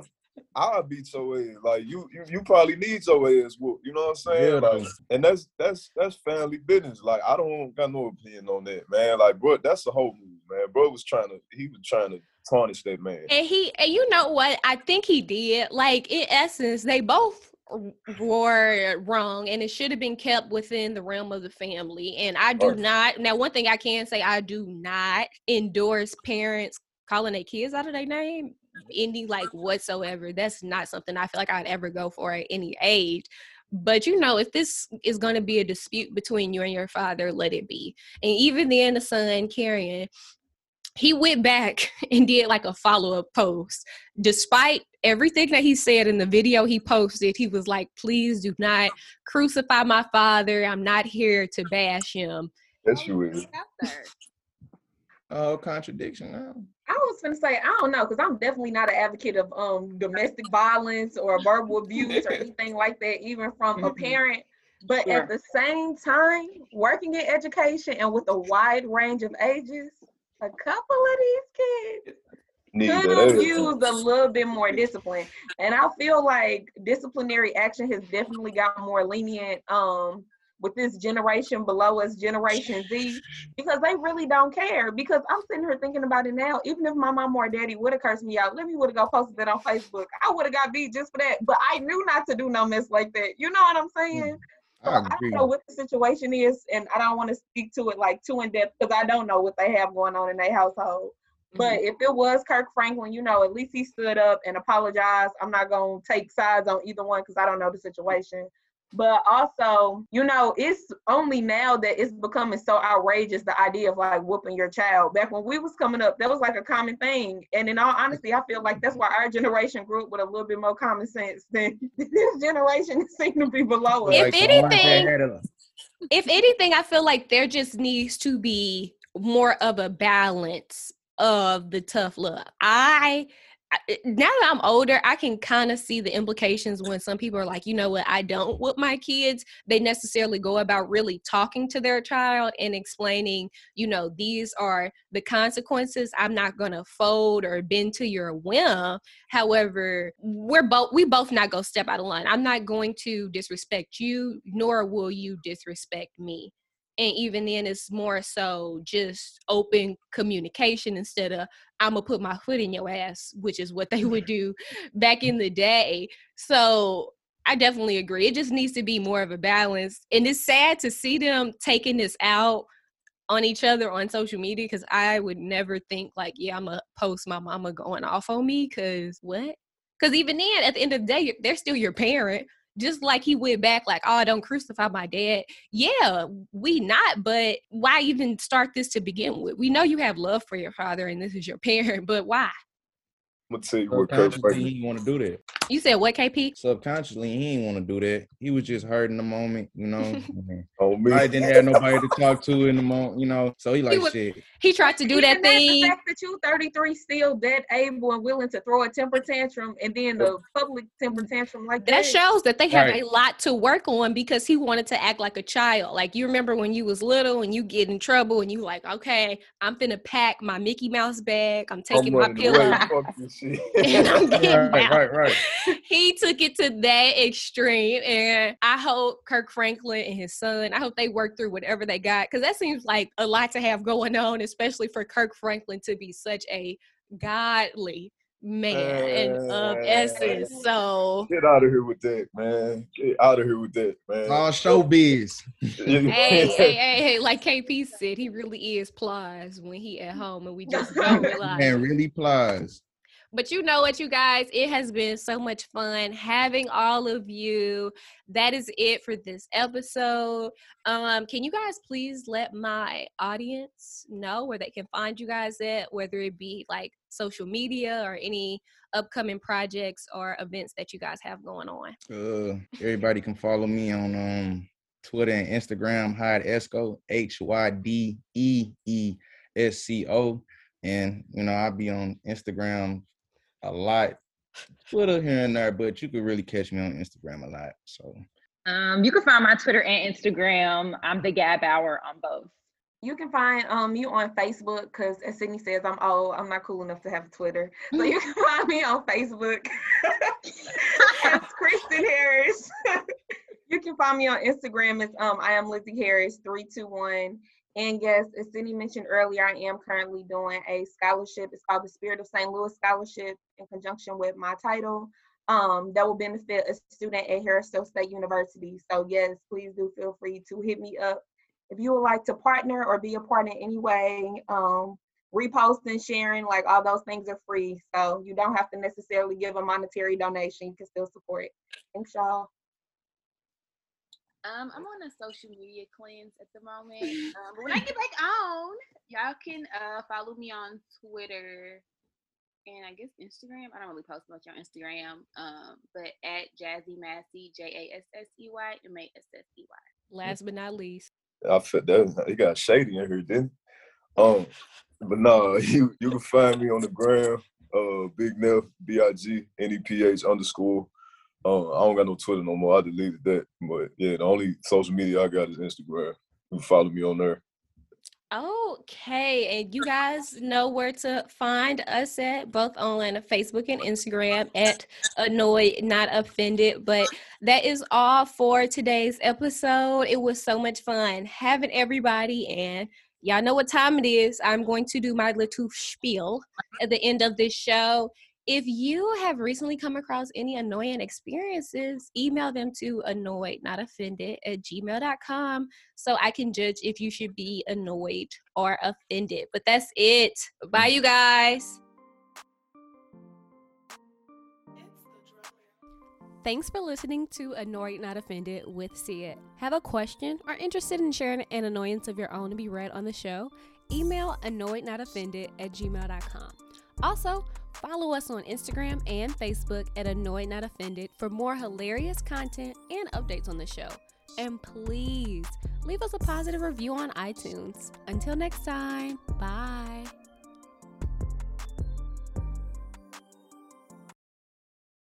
I'll beat your ass. Like you, you, you probably need your ass whooped. You know what I'm saying?
Yeah,
like, and that's that's that's family business. Like I don't got no opinion on that, man. Like, bro, that's the whole move, man. Bro was trying to, he was trying to tarnish that man.
And he, and you know what? I think he did. Like in essence, they both were wrong, and it should have been kept within the realm of the family. And I do not. Now, one thing I can say, I do not endorse parents calling their kids out of their name any like whatsoever. That's not something I feel like I'd ever go for at any age. But you know, if this is going to be a dispute between you and your father, let it be. And even then, the son carrying he went back <laughs> and did like a follow-up post despite everything that he said in the video he posted he was like please do not crucify my father i'm not here to bash him
Yes, you is.
Oh, contradiction now.
I was gonna say I don't know because I'm definitely not an advocate of um domestic violence or verbal abuse or <laughs> anything like that, even from a
Mhm.
parent. But
Sure.
at the same time, working in education and with a wide range of ages, a couple of these kids could
that
have used a little bit more discipline. And I feel like disciplinary action has definitely got more lenient um with this generation below us, Generation Z, because they really don't care. Because I'm sitting here thinking about it now. Even if my mom or daddy would have cursed me out, let me would have go posted it on Facebook. I would have got beat just for that. But I knew not to do no mess like that. You know what I'm saying? So
I
I don't know what the situation is, and I don't want to speak to it like too in depth because I don't know what they have going on in their household. But mm-hmm. if it was Kirk Franklin, you know, at least he stood up and apologized. I'm not gonna take sides on either one because I don't know the situation. But also, you know, it's only now that it's becoming so outrageous the idea of like whooping your child. Back when we was coming up, that was like a common thing. And in all honesty, I feel like that's why our generation grew up with a little bit more common sense <laughs> than this generation seem to be below us.
If
Like the ones that
anything- if anything, I feel like there just needs to be more of a balance of the tough love. I I- now that I'm older, I can kind of see the implications when some people are like, you know what, I don't whoop my kids. They necessarily go about really talking to their child and explaining, you know, these are the consequences. I'm not gonna fold or bend to your whim. However, we're both we both not gonna step out of line. I'm not going to disrespect you, nor will you disrespect me. And even then, it's more so just open communication instead of I'm gonna put my foot in your ass, which is what they would <laughs> do back in the day. So I definitely agree. It just needs to be more of a balance. And it's sad to see them taking this out on each other on social media because I would never think like, yeah, I'm gonna post my mama going off on me because what? Because even then, at the end of the day, they're still your parent. Just like he went back, like, oh, don't crucify my dad. Yeah, we not, but why even start this to begin with? We know you have love for your father and this is your <laughs> parent, but why?
I'm gonna tell you what Kirk
Subconsciously,
Franklin.
he want to do that.
You said what, KP?
Subconsciously, he didn't want to do that. He was just hurt in the moment, you know. <laughs> and
On oh, me.
I didn't have nobody to talk to in the moment, you know. So he like
was-
shit.
He tried to do that
Even
thing.
The fact that you 33 still that able and willing to throw a temper tantrum and then the public temper tantrum like that.
that shows that they have
Right.
a lot to work on because he wanted to act like a child. Like you remember when you was little and you get in trouble and you like, okay, I'm finna pack my Mickey Mouse bag. I'm taking my pillow
away. Fuck this shit. <laughs>
and <laughs> I'm getting
Right,
out.
right, right. <laughs>
he took it to that extreme and i hope kirk franklin and his son i hope they work through whatever they got because that seems like a lot to have going on especially for kirk franklin to be such a godly man and of essence so
Get out of here with that, man. Get out of here with that, man.
All showbiz.
hey, hey, hey, hey, like KP said, he really is plies when he at home, and we just don't realize.
Man, really plies.
But you know what, you guys, it has been so much fun having all of you. That is it for this episode. Um, can you guys please let my audience know where they can find you guys at, whether it be like social media or any upcoming projects or events that you guys have going on?
Uh, everybody can follow me on um Twitter and Instagram, Hyde Esco, H Y D E E S C O. And you know, I'll be on Instagram a lot, Twitter here and there, but you could really catch me on Instagram a lot. So
Um, you can find my Twitter and Instagram. I'm the Gab Hour on both.
You can find um you on Facebook because as Sydney says, I'm old. I'm not cool enough to have a Twitter. So you can find me on Facebook. <laughs> it's Kristen Harris. <laughs> you can find me on Instagram. It's um I am Lizzie Harris 321. And yes, as Cindy mentioned earlier, I am currently doing a scholarship. It's called the Spirit of St. Louis Scholarship in conjunction with my title. Um, that will benefit a student at Harris-Stowe State University. So yes, please do feel free to hit me up if you would like to partner or be a part in any way, um, reposting, sharing, like all those things are free. So you don't have to necessarily give a monetary donation. You can still support. Thanks, y'all.
Um, I'm on a social media cleanse at the <laughs> moment. Um, but when I get back on, y'all can uh follow me on Twitter and I guess Instagram. I don't really post much on Instagram. Um, but at Jazzy Massey, J A S S E Y M A S S E Y.
Last but not least,
I felt that he got shady in here, didn't he? Um, but no, <laughs> you you can find me on the gram, uh, Big Neph, B I G N E P H underscore. Um, I don't got no Twitter no more. I deleted that. But yeah, the only social media I got is Instagram. You follow me on there.
Okay, and you guys know where to find us at both on Facebook and Instagram at Annoyed Not Offended. But that is all for today's episode. It was so much fun having everybody, and y'all know what time it is. I'm going to do my little spiel at the end of this show. If you have recently come across any annoying experiences, email them to annoyed not offended at gmail.com so I can judge if you should be annoyed or offended. But that's it. Bye, you guys. Thanks for listening to Annoyed Not Offended with See It. Have a question or interested in sharing an annoyance of your own to be read on the show? Email annoyednotoffended at gmail.com. Also, Follow us on Instagram and Facebook at Annoyed Not Offended for more hilarious content and updates on the show. And please leave us a positive review on iTunes. Until next time, bye.